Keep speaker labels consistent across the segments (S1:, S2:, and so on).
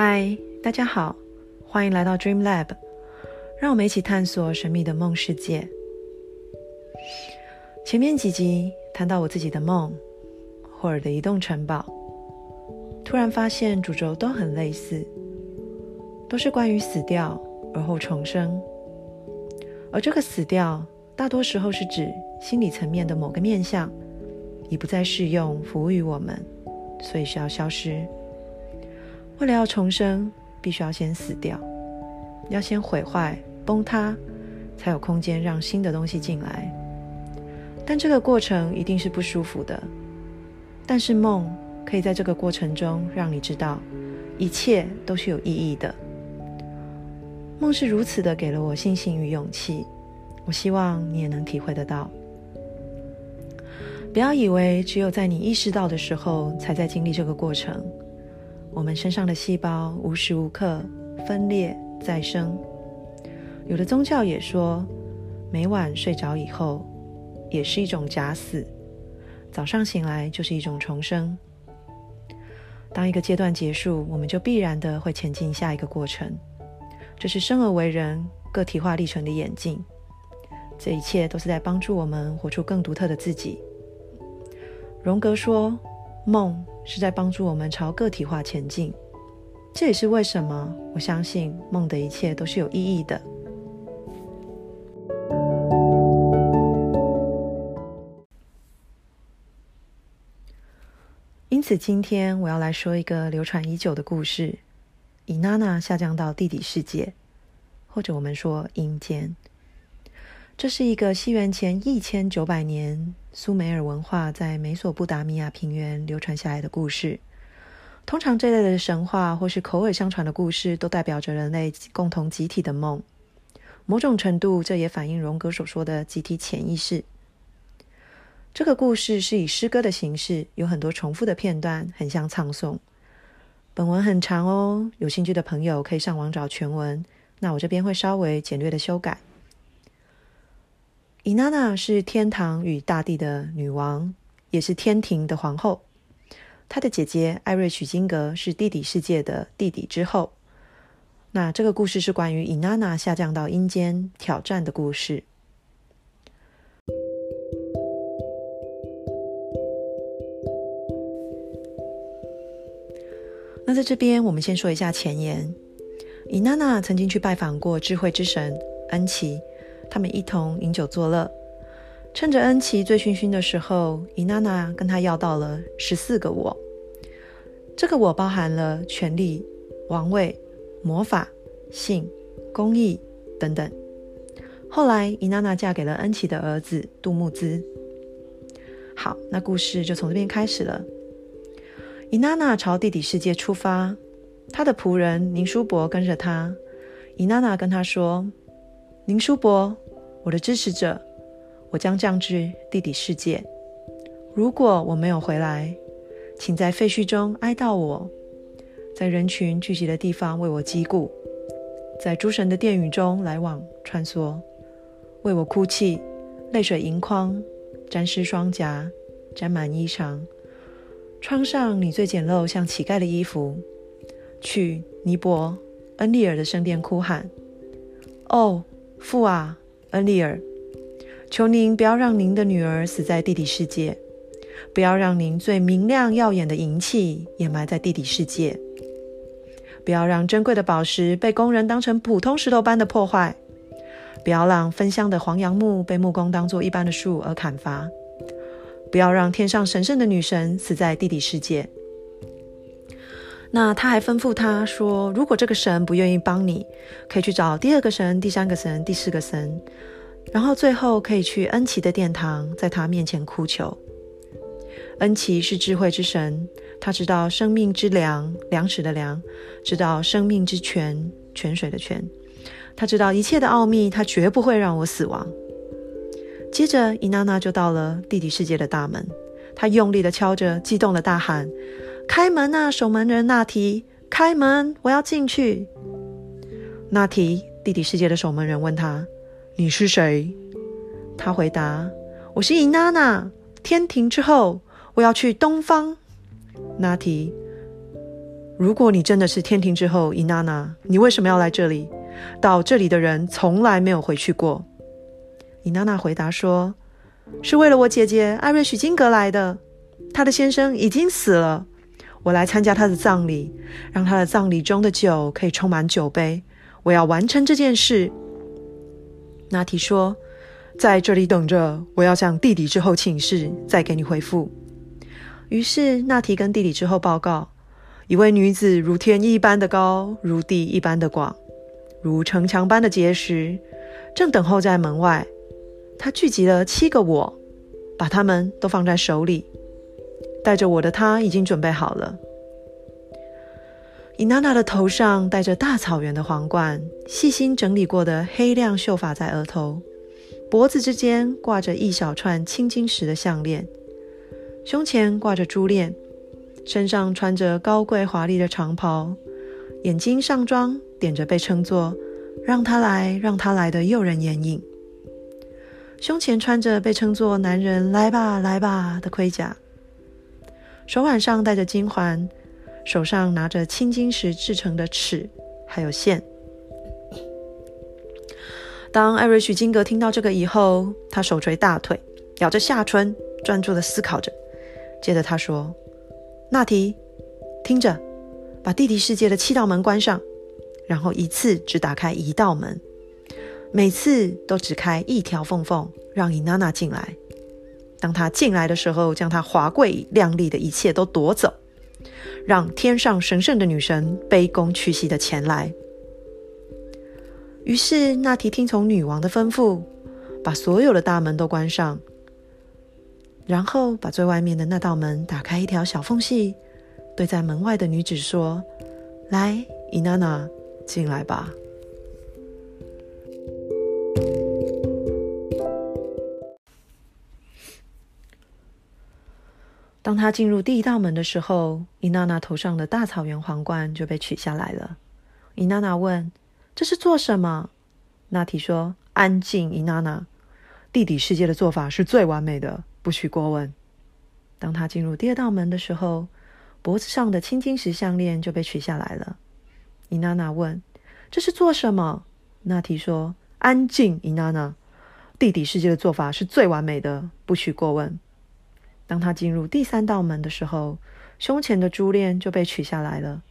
S1: 嗨，大家好，欢迎来到 Dream Lab，让我们一起探索神秘的梦世界。前面几集谈到我自己的梦，霍尔的移动城堡，突然发现主轴都很类似，都是关于死掉而后重生，而这个死掉大多时候是指心理层面的某个面相已不再适用服务于我们，所以需要消失。为了要重生，必须要先死掉，要先毁坏、崩塌，才有空间让新的东西进来。但这个过程一定是不舒服的。但是梦可以在这个过程中让你知道，一切都是有意义的。梦是如此的给了我信心与勇气，我希望你也能体会得到。不要以为只有在你意识到的时候，才在经历这个过程。我们身上的细胞无时无刻分裂再生，有的宗教也说，每晚睡着以后也是一种假死，早上醒来就是一种重生。当一个阶段结束，我们就必然的会前进下一个过程，这是生而为人个体化历程的演进。这一切都是在帮助我们活出更独特的自己。荣格说。梦是在帮助我们朝个体化前进，这也是为什么我相信梦的一切都是有意义的。因此，今天我要来说一个流传已久的故事：以娜娜下降到地底世界，或者我们说阴间。这是一个西元前一千九百年苏美尔文化在美索不达米亚平原流传下来的故事。通常这类的神话或是口耳相传的故事，都代表着人类共同集体的梦。某种程度，这也反映荣格所说的集体潜意识。这个故事是以诗歌的形式，有很多重复的片段，很像唱诵。本文很长哦，有兴趣的朋友可以上网找全文。那我这边会稍微简略的修改。伊娜娜是天堂与大地的女王，也是天庭的皇后。她的姐姐艾瑞许金格是地底世界的地底之后。那这个故事是关于伊娜娜下降到阴间挑战的故事。那在这边，我们先说一下前言。伊娜娜曾经去拜访过智慧之神恩奇。他们一同饮酒作乐，趁着恩琪醉醺醺的时候，伊娜娜跟他要到了十四个我。这个我包含了权力、王位、魔法、性、公益等等。后来，伊娜娜嫁给了恩琪的儿子杜木兹。好，那故事就从这边开始了。伊娜娜朝地底世界出发，她的仆人宁叔伯跟着她。伊娜娜跟他说。宁叔伯，我的支持者，我将降至地底世界。如果我没有回来，请在废墟中哀悼我，在人群聚集的地方为我击鼓，在诸神的殿宇中来往穿梭，为我哭泣，泪水盈眶，沾湿双颊，沾满衣裳，穿上你最简陋像乞丐的衣服，去尼泊恩利尔的圣殿哭喊：哦！父啊，恩利尔，求您不要让您的女儿死在地底世界，不要让您最明亮耀眼的银器掩埋在地底世界，不要让珍贵的宝石被工人当成普通石头般的破坏，不要让芬香的黄杨木被木工当作一般的树而砍伐，不要让天上神圣的女神死在地底世界。那他还吩咐他说：“如果这个神不愿意帮你，可以去找第二个神、第三个神、第四个神，然后最后可以去恩奇的殿堂，在他面前哭求。恩奇是智慧之神，他知道生命之粮，粮食的粮，知道生命之泉，泉水的泉，他知道一切的奥秘，他绝不会让我死亡。接着，伊娜娜就到了地底世界的大门，她用力的敲着，激动的大喊。”开门啊，守门人纳提！开门，我要进去。纳提，地底世界的守门人问他：“你是谁？”他回答：“我是伊娜娜，天庭之后，我要去东方。”纳提，如果你真的是天庭之后伊娜娜，你为什么要来这里？到这里的人从来没有回去过。”伊娜娜回答说：“是为了我姐姐艾瑞许金格来的，她的先生已经死了。我来参加他的葬礼，让他的葬礼中的酒可以充满酒杯。我要完成这件事。”娜提说：“在这里等着，我要向弟弟之后请示，再给你回复。”于是娜提跟弟弟之后报告：“一位女子如天一般的高，如地一般的广，如城墙般的结实，正等候在门外。她聚集了七个我，把他们都放在手里。带着我的她已经准备好了。伊娜娜的头上戴着大草原的皇冠，细心整理过的黑亮秀发在额头，脖子之间挂着一小串青金石的项链。胸前挂着珠链，身上穿着高贵华丽的长袍，眼睛上妆点着被称作“让他来，让他来”的诱人眼影。胸前穿着被称作“男人来吧，来吧”的盔甲，手腕上戴着金环，手上拿着青金石制成的尺，还有线。当艾瑞许金格听到这个以后，他手捶大腿，咬着下唇，专注的思考着。接着他说：“纳提，听着，把地底世界的七道门关上，然后一次只打开一道门，每次都只开一条缝缝，让伊娜娜进来。当他进来的时候，将她华贵亮丽的一切都夺走，让天上神圣的女神卑躬屈膝的前来。”于是纳提听从女王的吩咐，把所有的大门都关上。然后把最外面的那道门打开一条小缝隙，对在门外的女子说：“来，伊娜娜，进来吧。”当他进入第一道门的时候，伊娜娜头上的大草原皇冠就被取下来了。伊娜娜问：“这是做什么？”娜提说：“安静，伊娜娜。地底世界的做法是最完美的。”不许过问。当他进入第二道门的时候，脖子上的青金石项链就被取下来了。伊娜娜问：“这是做什么？”娜提说：“安静，伊娜娜。地底世界的做法是最完美的，不许过问。”当他进入第三道门的时候，胸前的珠链就被取下来了。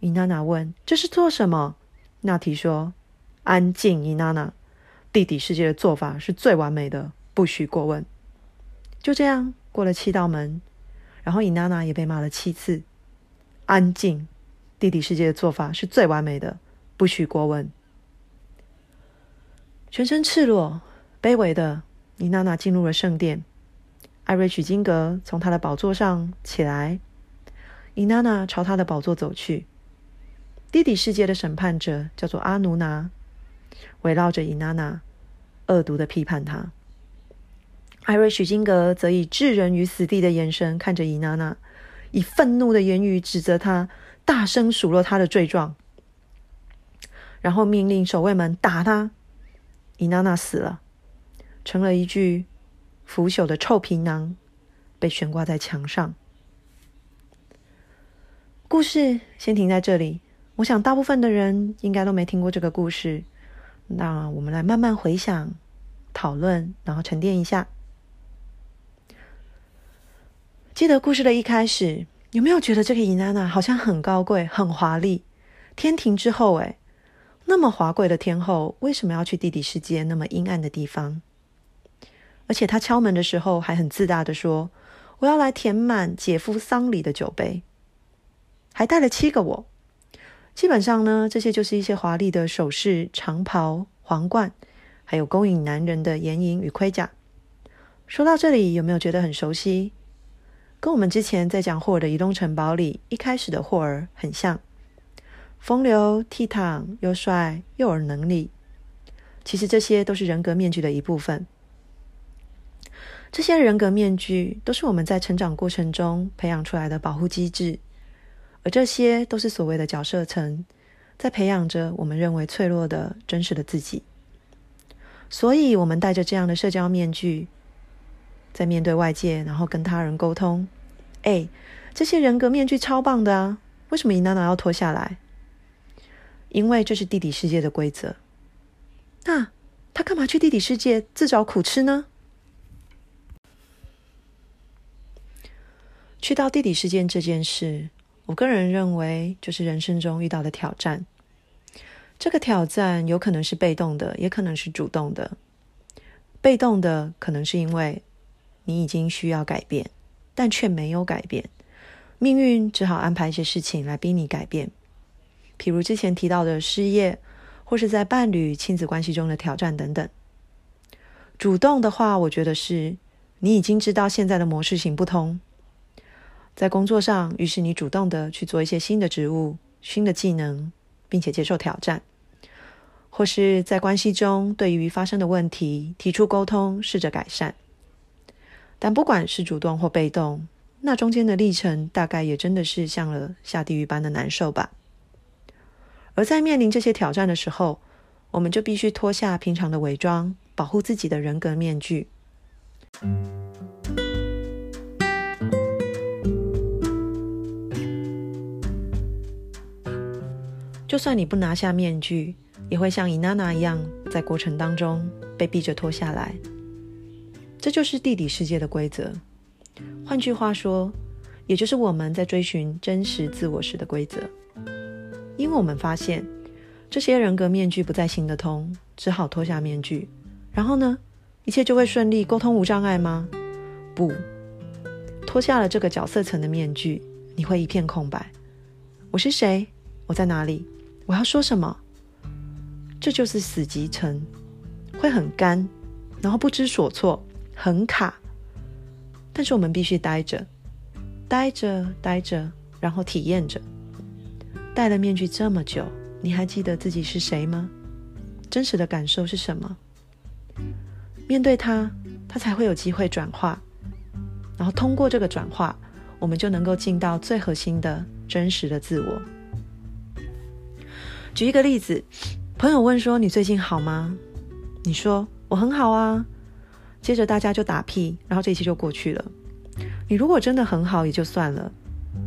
S1: 伊娜娜问：“这是做什么？”娜提说：“安静，伊娜娜。地底世界的做法是最完美的，不许过问。”就这样过了七道门，然后伊娜娜也被骂了七次。安静，地底世界的做法是最完美的，不许过问。全身赤裸、卑微的伊娜娜进入了圣殿。艾瑞许金格从他的宝座上起来，伊娜娜朝他的宝座走去。地底世界的审判者叫做阿努拿，围绕着伊娜娜，恶毒的批判他。艾瑞许金格则以置人于死地的眼神看着伊娜娜，以愤怒的言语指责她，大声数落她的罪状，然后命令守卫们打她。伊娜娜死了，成了一具腐朽的臭皮囊，被悬挂在墙上。故事先停在这里。我想大部分的人应该都没听过这个故事，那我们来慢慢回想、讨论，然后沉淀一下。记得故事的一开始，有没有觉得这个伊娜娜好像很高贵、很华丽？天庭之后，哎，那么华贵的天后，为什么要去地底世界那么阴暗的地方？而且他敲门的时候还很自大的说：“我要来填满姐夫丧礼的酒杯。”还带了七个我。基本上呢，这些就是一些华丽的首饰、长袍、皇冠，还有勾引男人的眼影与盔甲。说到这里，有没有觉得很熟悉？跟我们之前在讲霍尔的移动城堡里一开始的霍尔很像，风流倜傥又帅又有能力。其实这些都是人格面具的一部分。这些人格面具都是我们在成长过程中培养出来的保护机制，而这些都是所谓的角色层，在培养着我们认为脆弱的真实的自己。所以，我们戴着这样的社交面具。在面对外界，然后跟他人沟通，哎，这些人格面具超棒的啊！为什么伊娜娜要脱下来？因为这是地底世界的规则。那他干嘛去地底世界自找苦吃呢？去到地底世界这件事，我个人认为就是人生中遇到的挑战。这个挑战有可能是被动的，也可能是主动的。被动的可能是因为你已经需要改变，但却没有改变，命运只好安排一些事情来逼你改变。譬如之前提到的失业，或是在伴侣、亲子关系中的挑战等等。主动的话，我觉得是你已经知道现在的模式行不通，在工作上，于是你主动的去做一些新的职务、新的技能，并且接受挑战。或是在关系中，对于发生的问题提出沟通，试着改善。但不管是主动或被动，那中间的历程大概也真的是像了下地狱般的难受吧。而在面临这些挑战的时候，我们就必须脱下平常的伪装，保护自己的人格面具。就算你不拿下面具。也会像伊娜娜一样，在过程当中被逼着脱下来。这就是地底世界的规则。换句话说，也就是我们在追寻真实自我时的规则。因为我们发现这些人格面具不再行得通，只好脱下面具。然后呢，一切就会顺利，沟通无障碍吗？不，脱下了这个角色层的面具，你会一片空白。我是谁？我在哪里？我要说什么？这就是死集成，会很干，然后不知所措，很卡。但是我们必须待着，待着，待着，然后体验着。戴了面具这么久，你还记得自己是谁吗？真实的感受是什么？面对它，它才会有机会转化。然后通过这个转化，我们就能够进到最核心的真实的自我。举一个例子。朋友问说：“你最近好吗？”你说：“我很好啊。”接着大家就打屁，然后这一切就过去了。你如果真的很好也就算了，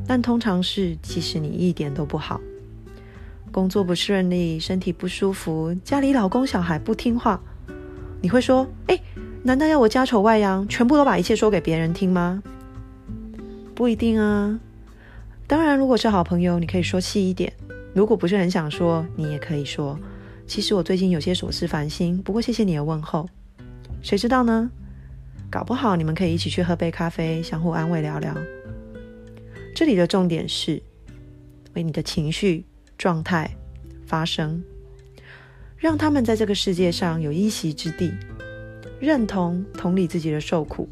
S1: 但通常是其实你一点都不好，工作不顺利，身体不舒服，家里老公小孩不听话，你会说：“哎，难道要我家丑外扬，全部都把一切说给别人听吗？”不一定啊。当然，如果是好朋友，你可以说细一点；如果不是很想说，你也可以说。其实我最近有些琐事烦心，不过谢谢你的问候。谁知道呢？搞不好你们可以一起去喝杯咖啡，相互安慰聊聊。这里的重点是为你的情绪状态发声，让他们在这个世界上有一席之地，认同同理自己的受苦，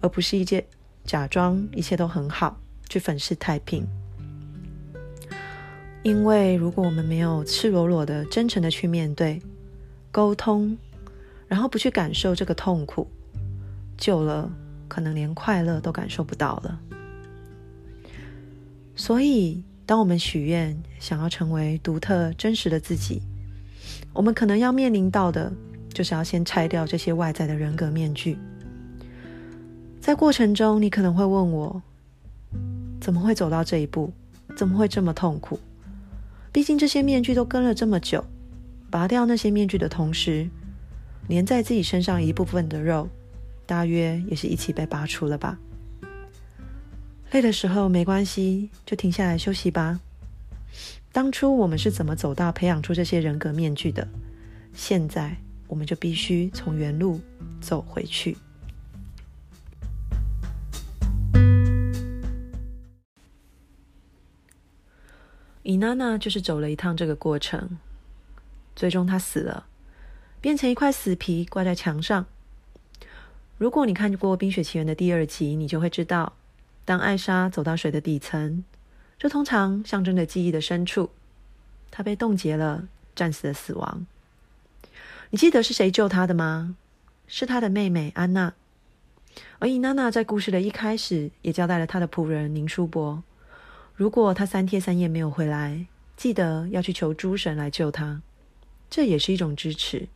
S1: 而不是一件假装一切都很好去粉饰太平。因为如果我们没有赤裸裸的、真诚的去面对、沟通，然后不去感受这个痛苦，久了可能连快乐都感受不到了。所以，当我们许愿想要成为独特、真实的自己，我们可能要面临到的，就是要先拆掉这些外在的人格面具。在过程中，你可能会问我：怎么会走到这一步？怎么会这么痛苦？毕竟这些面具都跟了这么久，拔掉那些面具的同时，连在自己身上一部分的肉，大约也是一起被拔出了吧。累的时候没关系，就停下来休息吧。当初我们是怎么走到培养出这些人格面具的？现在我们就必须从原路走回去。伊娜娜就是走了一趟这个过程，最终她死了，变成一块死皮挂在墙上。如果你看过《冰雪奇缘》的第二集，你就会知道，当艾莎走到水的底层，这通常象征着记忆的深处，她被冻结了，战死的死亡。你记得是谁救她的吗？是她的妹妹安娜。而伊娜娜在故事的一开始也交代了她的仆人宁叔伯。如果他三天三夜没有回来，记得要去求诸神来救他，这也是一种支持。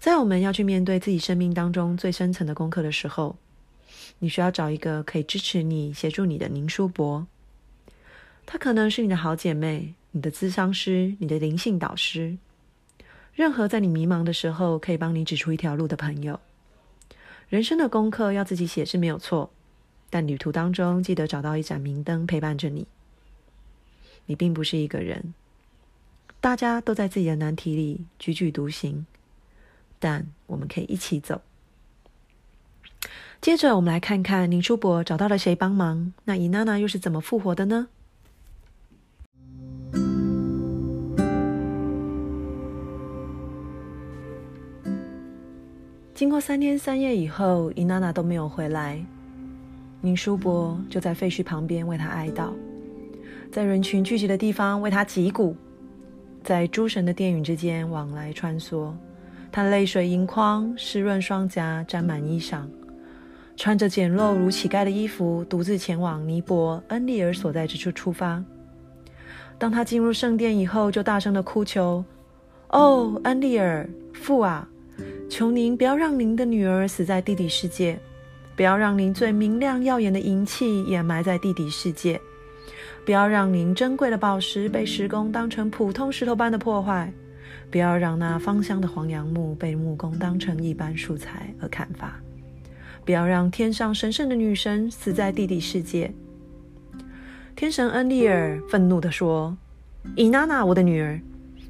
S1: 在我们要去面对自己生命当中最深层的功课的时候，你需要找一个可以支持你、协助你的宁叔伯。她可能是你的好姐妹、你的咨商师、你的灵性导师，任何在你迷茫的时候可以帮你指出一条路的朋友。人生的功课要自己写是没有错，但旅途当中记得找到一盏明灯陪伴着你。你并不是一个人，大家都在自己的难题里踽踽独行，但我们可以一起走。接着，我们来看看林叔伯找到了谁帮忙，那伊娜娜又是怎么复活的呢？经过三天三夜以后，伊娜娜都没有回来。宁叔伯就在废墟旁边为他哀悼，在人群聚集的地方为他击鼓，在诸神的殿宇之间往来穿梭。他泪水盈眶，湿润双颊，沾满衣裳，穿着简陋如乞丐的衣服，独自前往尼泊恩利尔所在之处出发。当他进入圣殿以后，就大声的哭求：“哦，恩利尔父啊！”求您不要让您的女儿死在地底世界，不要让您最明亮耀眼的银器掩埋在地底世界，不要让您珍贵的宝石被石工当成普通石头般的破坏，不要让那芳香的黄杨木被木工当成一般素材而砍伐，不要让天上神圣的女神死在地底世界。天神恩利尔愤怒地说：“伊娜娜，我的女儿，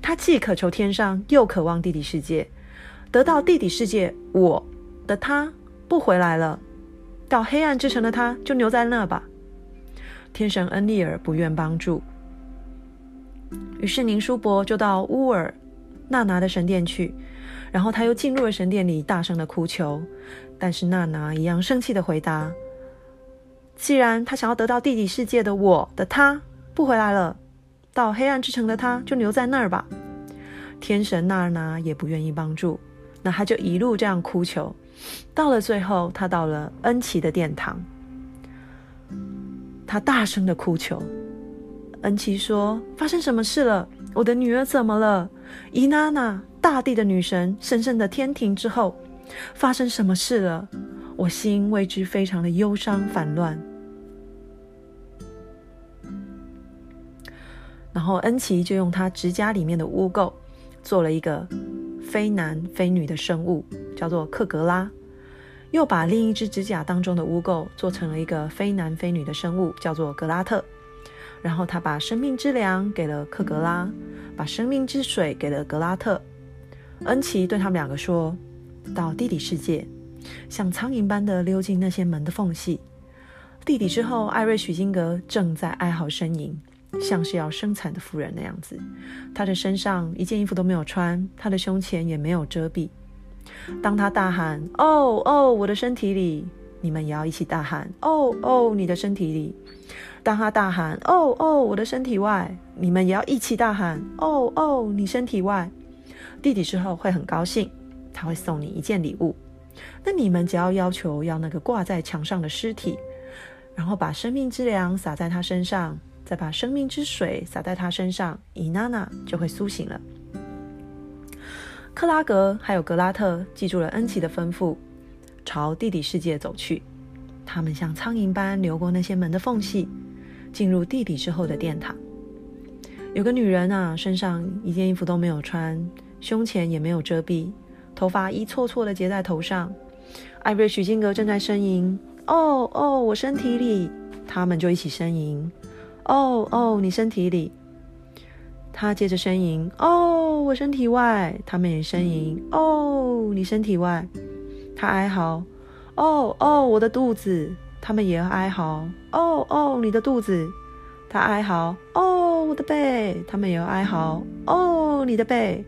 S1: 她既渴求天上，又渴望地底世界。”得到地底世界，我的她不回来了。到黑暗之城的他，就留在那吧。天神恩利尔不愿帮助，于是宁叔伯就到乌尔娜娜的神殿去，然后他又进入了神殿里，大声的哭求。但是娜娜一样生气的回答：“既然他想要得到地底世界的我的他不回来了，到黑暗之城的他就留在那儿吧。”天神娜娜也不愿意帮助。那他就一路这样哭求，到了最后，他到了恩奇的殿堂，他大声的哭求。恩奇说：“发生什么事了？我的女儿怎么了？伊娜娜，大地的女神，神圣的天庭之后，发生什么事了？我心为之非常的忧伤烦乱。”然后恩奇就用他指甲里面的污垢做了一个。非男非女的生物叫做克格拉，又把另一只指甲当中的污垢做成了一个非男非女的生物，叫做格拉特。然后他把生命之粮给了克格拉，把生命之水给了格拉特。恩奇对他们两个说：“到地底世界，像苍蝇般的溜进那些门的缝隙。地底之后，艾瑞许金格正在哀嚎呻吟。”像是要生产的妇人那样子，她的身上一件衣服都没有穿，她的胸前也没有遮蔽。当她大喊“哦哦，我的身体里”，你们也要一起大喊“哦哦，你的身体里”。当她大喊“哦哦，我的身体外”，你们也要一起大喊“哦哦，你身体外”。弟弟之后会很高兴，他会送你一件礼物。那你们只要要求要那个挂在墙上的尸体，然后把生命之粮撒在他身上。再把生命之水洒在他身上，伊娜娜就会苏醒了。克拉格还有格拉特记住了恩奇的吩咐，朝地底世界走去。他们像苍蝇般流过那些门的缝隙，进入地底之后的殿堂。有个女人啊，身上一件衣服都没有穿，胸前也没有遮蔽，头发一撮撮的结在头上。艾瑞许金格正在呻吟：“哦哦，我身体里。”他们就一起呻吟。哦哦，你身体里。他接着呻吟。哦，我身体外。他们也呻吟。哦，你身体外。他哀嚎。哦哦，我的肚子。他们也哀嚎。哦哦，你的肚子。他哀嚎。哦，我的背。他们也哀嚎。哦，你的背。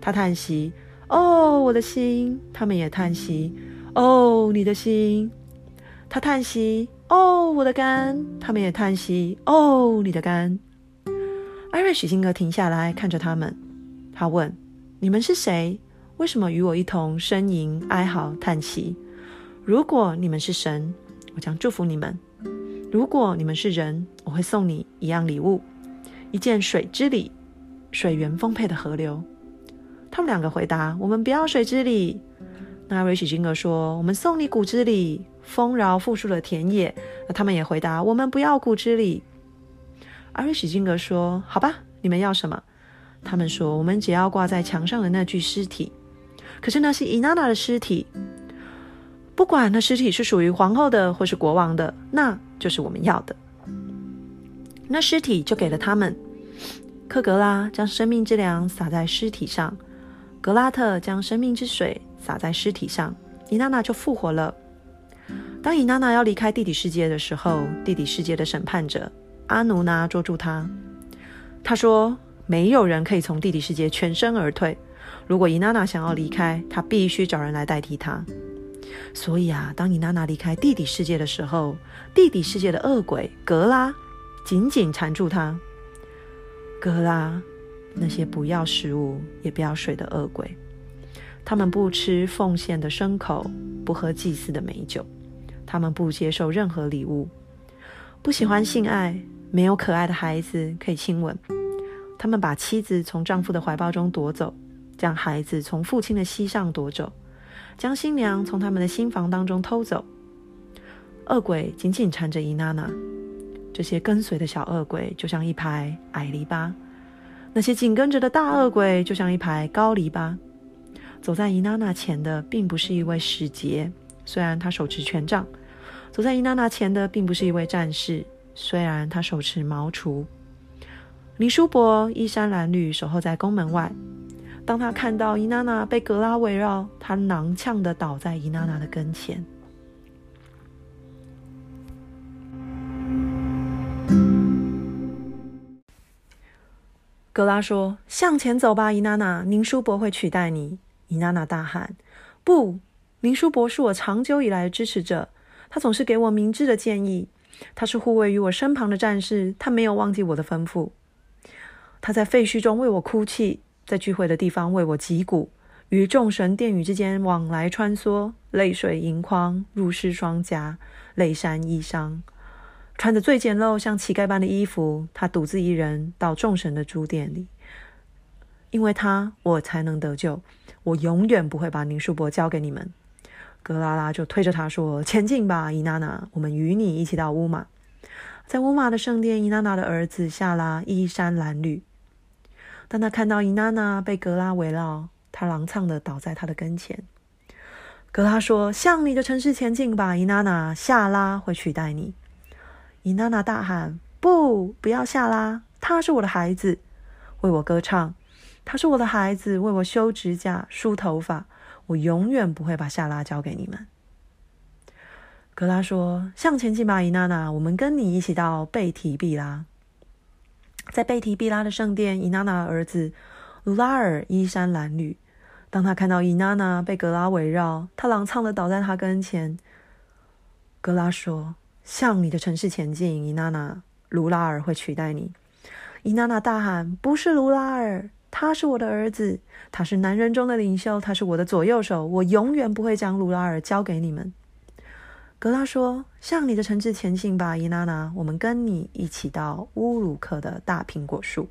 S1: 他叹息。哦，我的心。他们也叹息。哦，你的心。他叹息。哦，我的肝！他们也叹息。哦，你的肝！艾瑞许金格停下来看着他们，他问：“你们是谁？为什么与我一同呻吟、哀嚎、叹息？如果你们是神，我将祝福你们；如果你们是人，我会送你一样礼物——一件水之礼，水源丰沛的河流。”他们两个回答：“我们不要水之礼。”那瑞许金格说：“我们送你谷之礼。”丰饶富庶的田野，那他们也回答：“我们不要谷之礼。”阿瑞史金格说：“好吧，你们要什么？”他们说：“我们只要挂在墙上的那具尸体。”可是那是伊娜娜的尸体，不管那尸体是属于皇后的或是国王的，那就是我们要的。那尸体就给了他们。克格拉将生命之粮洒在尸体上，格拉特将生命之水洒在尸体上，伊娜娜就复活了。当伊娜娜要离开地底世界的时候，地底世界的审判者阿努纳捉住她。他说：“没有人可以从地底世界全身而退。如果伊娜娜想要离开，她必须找人来代替她。所以啊，当伊娜娜离开地底世界的时候，地底世界的恶鬼格拉紧紧缠住她。”格拉，那些不要食物也不要水的恶鬼，他们不吃奉献的牲口，不喝祭祀的美酒，他们不接受任何礼物，不喜欢性爱，没有可爱的孩子可以亲吻。他们把妻子从丈夫的怀抱中夺走，将孩子从父亲的膝上夺走，将新娘从他们的新房当中偷走。恶鬼紧紧缠着伊娜娜。这些跟随的小恶鬼就像一排矮篱笆，那些紧跟着的大恶鬼就像一排高篱笆。走在伊娜娜前的并不是一位使节，虽然他手持权杖；走在伊娜娜前的并不是一位战士，虽然他手持矛锄。林叔伯衣衫褴褛，守候在宫门外。当他看到伊娜娜被格拉围绕，他踉跄的倒在伊娜娜的跟前。格拉说：“向前走吧，伊娜娜，宁叔伯会取代你。”伊娜娜大喊：“不！林叔伯是我长久以来的支持者，他总是给我明智的建议。他是护卫于我身旁的战士，他没有忘记我的吩咐。他在废墟中为我哭泣，在聚会的地方为我击鼓，与众神殿宇之间往来穿梭，泪水盈眶，入湿双颊，泪潸衣裳。”穿着最简陋、像乞丐般的衣服，他独自一人到众神的主殿里。因为他，我才能得救。我永远不会把宁叔伯交给你们。格拉拉就推着他说：“前进吧，伊娜娜，我们与你一起到乌马。”在乌马的圣殿，伊娜娜的儿子夏拉衣衫褴褛。当他看到伊娜娜被格拉围绕，他踉跄的倒在他的跟前。格拉说：“向你的城市前进吧，伊娜娜，夏拉会取代你。”伊娜娜大喊：“不，不要下拉！他是我的孩子，为我歌唱。他是我的孩子，为我修指甲、梳头发。我永远不会把夏拉交给你们。”格拉说：“向前进吧，伊娜娜，我们跟你一起到贝提毕拉。”在贝提毕拉的圣殿，伊娜娜儿子卢拉尔衣衫褴褛。当他看到伊娜娜被格拉围绕，他踉跄的倒在他跟前。格拉说。向你的城市前进，伊娜娜。卢拉尔会取代你。伊娜娜大喊：“不是卢拉尔，他是我的儿子，他是男人中的领袖，他是我的左右手。我永远不会将卢拉尔交给你们。”格拉说：“向你的城市前进吧，伊娜娜。我们跟你一起到乌鲁克的大苹果树。”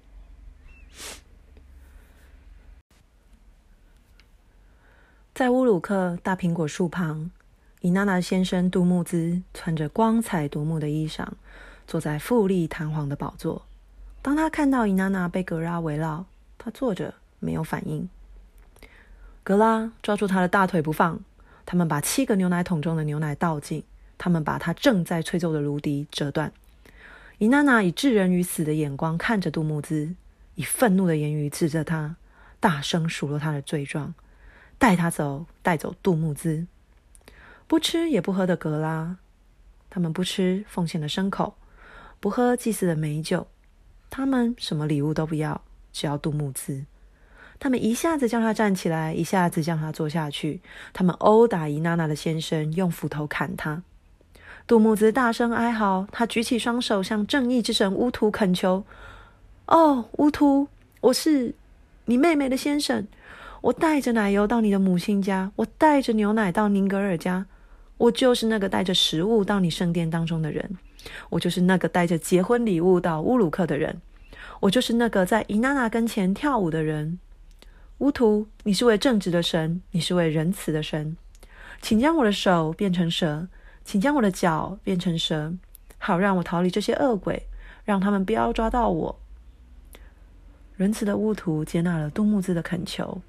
S1: 在乌鲁克大苹果树旁。伊娜娜先生杜木兹穿着光彩夺目的衣裳，坐在富丽堂皇的宝座。当他看到伊娜娜被格拉围绕，他坐着没有反应。格拉抓住他的大腿不放，他们把七个牛奶桶中的牛奶倒进，他们把他正在吹奏的芦笛折断。伊娜娜以置人于死的眼光看着杜木兹，以愤怒的言语指责他，大声数落他的罪状，带他走，带走杜木兹。不吃也不喝的格拉，他们不吃奉献的牲口，不喝祭祀的美酒，他们什么礼物都不要，只要杜木兹。他们一下子叫他站起来，一下子叫他坐下去。他们殴打伊娜娜的先生，用斧头砍他。杜木兹大声哀嚎，他举起双手向正义之神乌图恳求：“哦，乌图，我是你妹妹的先生，我带着奶油到你的母亲家，我带着牛奶到宁格尔家。”我就是那个带着食物到你圣殿当中的人，我就是那个带着结婚礼物到乌鲁克的人，我就是那个在伊娜娜跟前跳舞的人。乌图，你是位正直的神，你是位仁慈的神，请将我的手变成蛇，请将我的脚变成蛇，好让我逃离这些恶鬼，让他们不要抓到我。仁慈的巫徒接纳了杜木兹的恳求，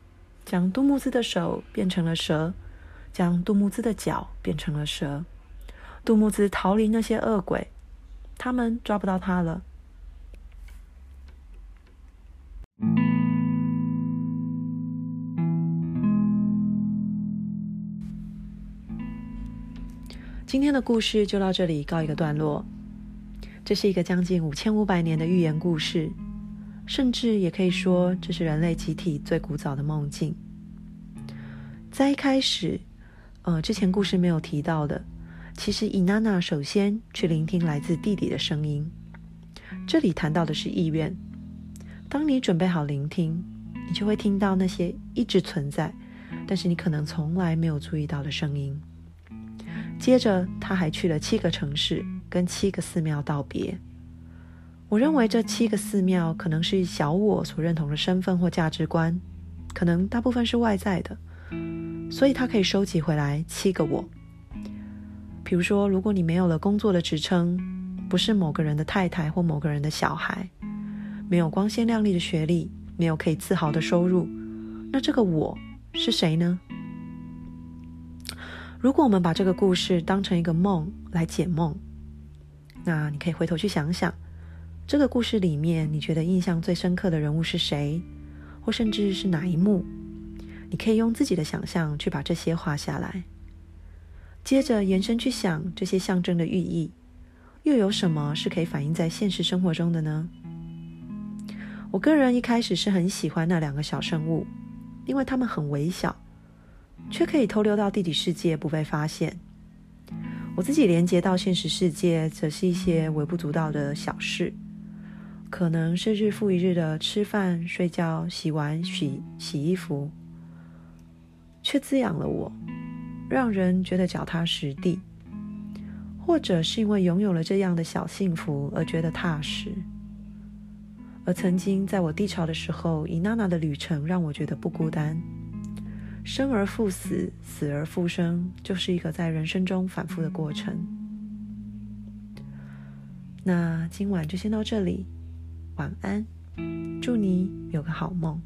S1: 将杜木兹的手变成了蛇，将杜木兹的脚变成了蛇。杜木兹逃离那些恶鬼，他们抓不到他了。今天的故事就到这里告一个段落。这是一个将近五千五百年的寓言故事，甚至也可以说这是人类集体最古早的梦境。在一开始，呃，之前故事没有提到的，其实伊娜娜首先去聆听来自弟弟的声音。这里谈到的是意愿。当你准备好聆听，你就会听到那些一直存在，但是你可能从来没有注意到的声音。接着，他还去了七个城市，跟七个寺庙道别。我认为这七个寺庙可能是小我所认同的身份或价值观，可能大部分是外在的，所以他可以收集回来七个我。比如说，如果你没有了工作的职称，不是某个人的太太或某个人的小孩，没有光鲜亮丽的学历，没有可以自豪的收入，那这个我是谁呢？如果我们把这个故事当成一个梦来解梦，那你可以回头去想想，这个故事里面你觉得印象最深刻的人物是谁，或甚至是哪一幕？你可以用自己的想象去把这些画下来，接着延伸去想这些象征的寓意，又有什么是可以反映在现实生活中的呢？我个人一开始是很喜欢那两个小生物，因为它们很微小。却可以偷溜到地底世界不被发现。我自己连接到现实世界，则是一些微不足道的小事，可能是日复一日的吃饭、睡觉、洗碗、洗洗衣服，却滋养了我，让人觉得脚踏实地。或者是因为拥有了这样的小幸福而觉得踏实。而曾经在我低潮的时候，以娜娜的旅程让我觉得不孤单。生而复死，死而复生，就是一个在人生中反复的过程。那今晚就先到这里，晚安，祝你有个好梦。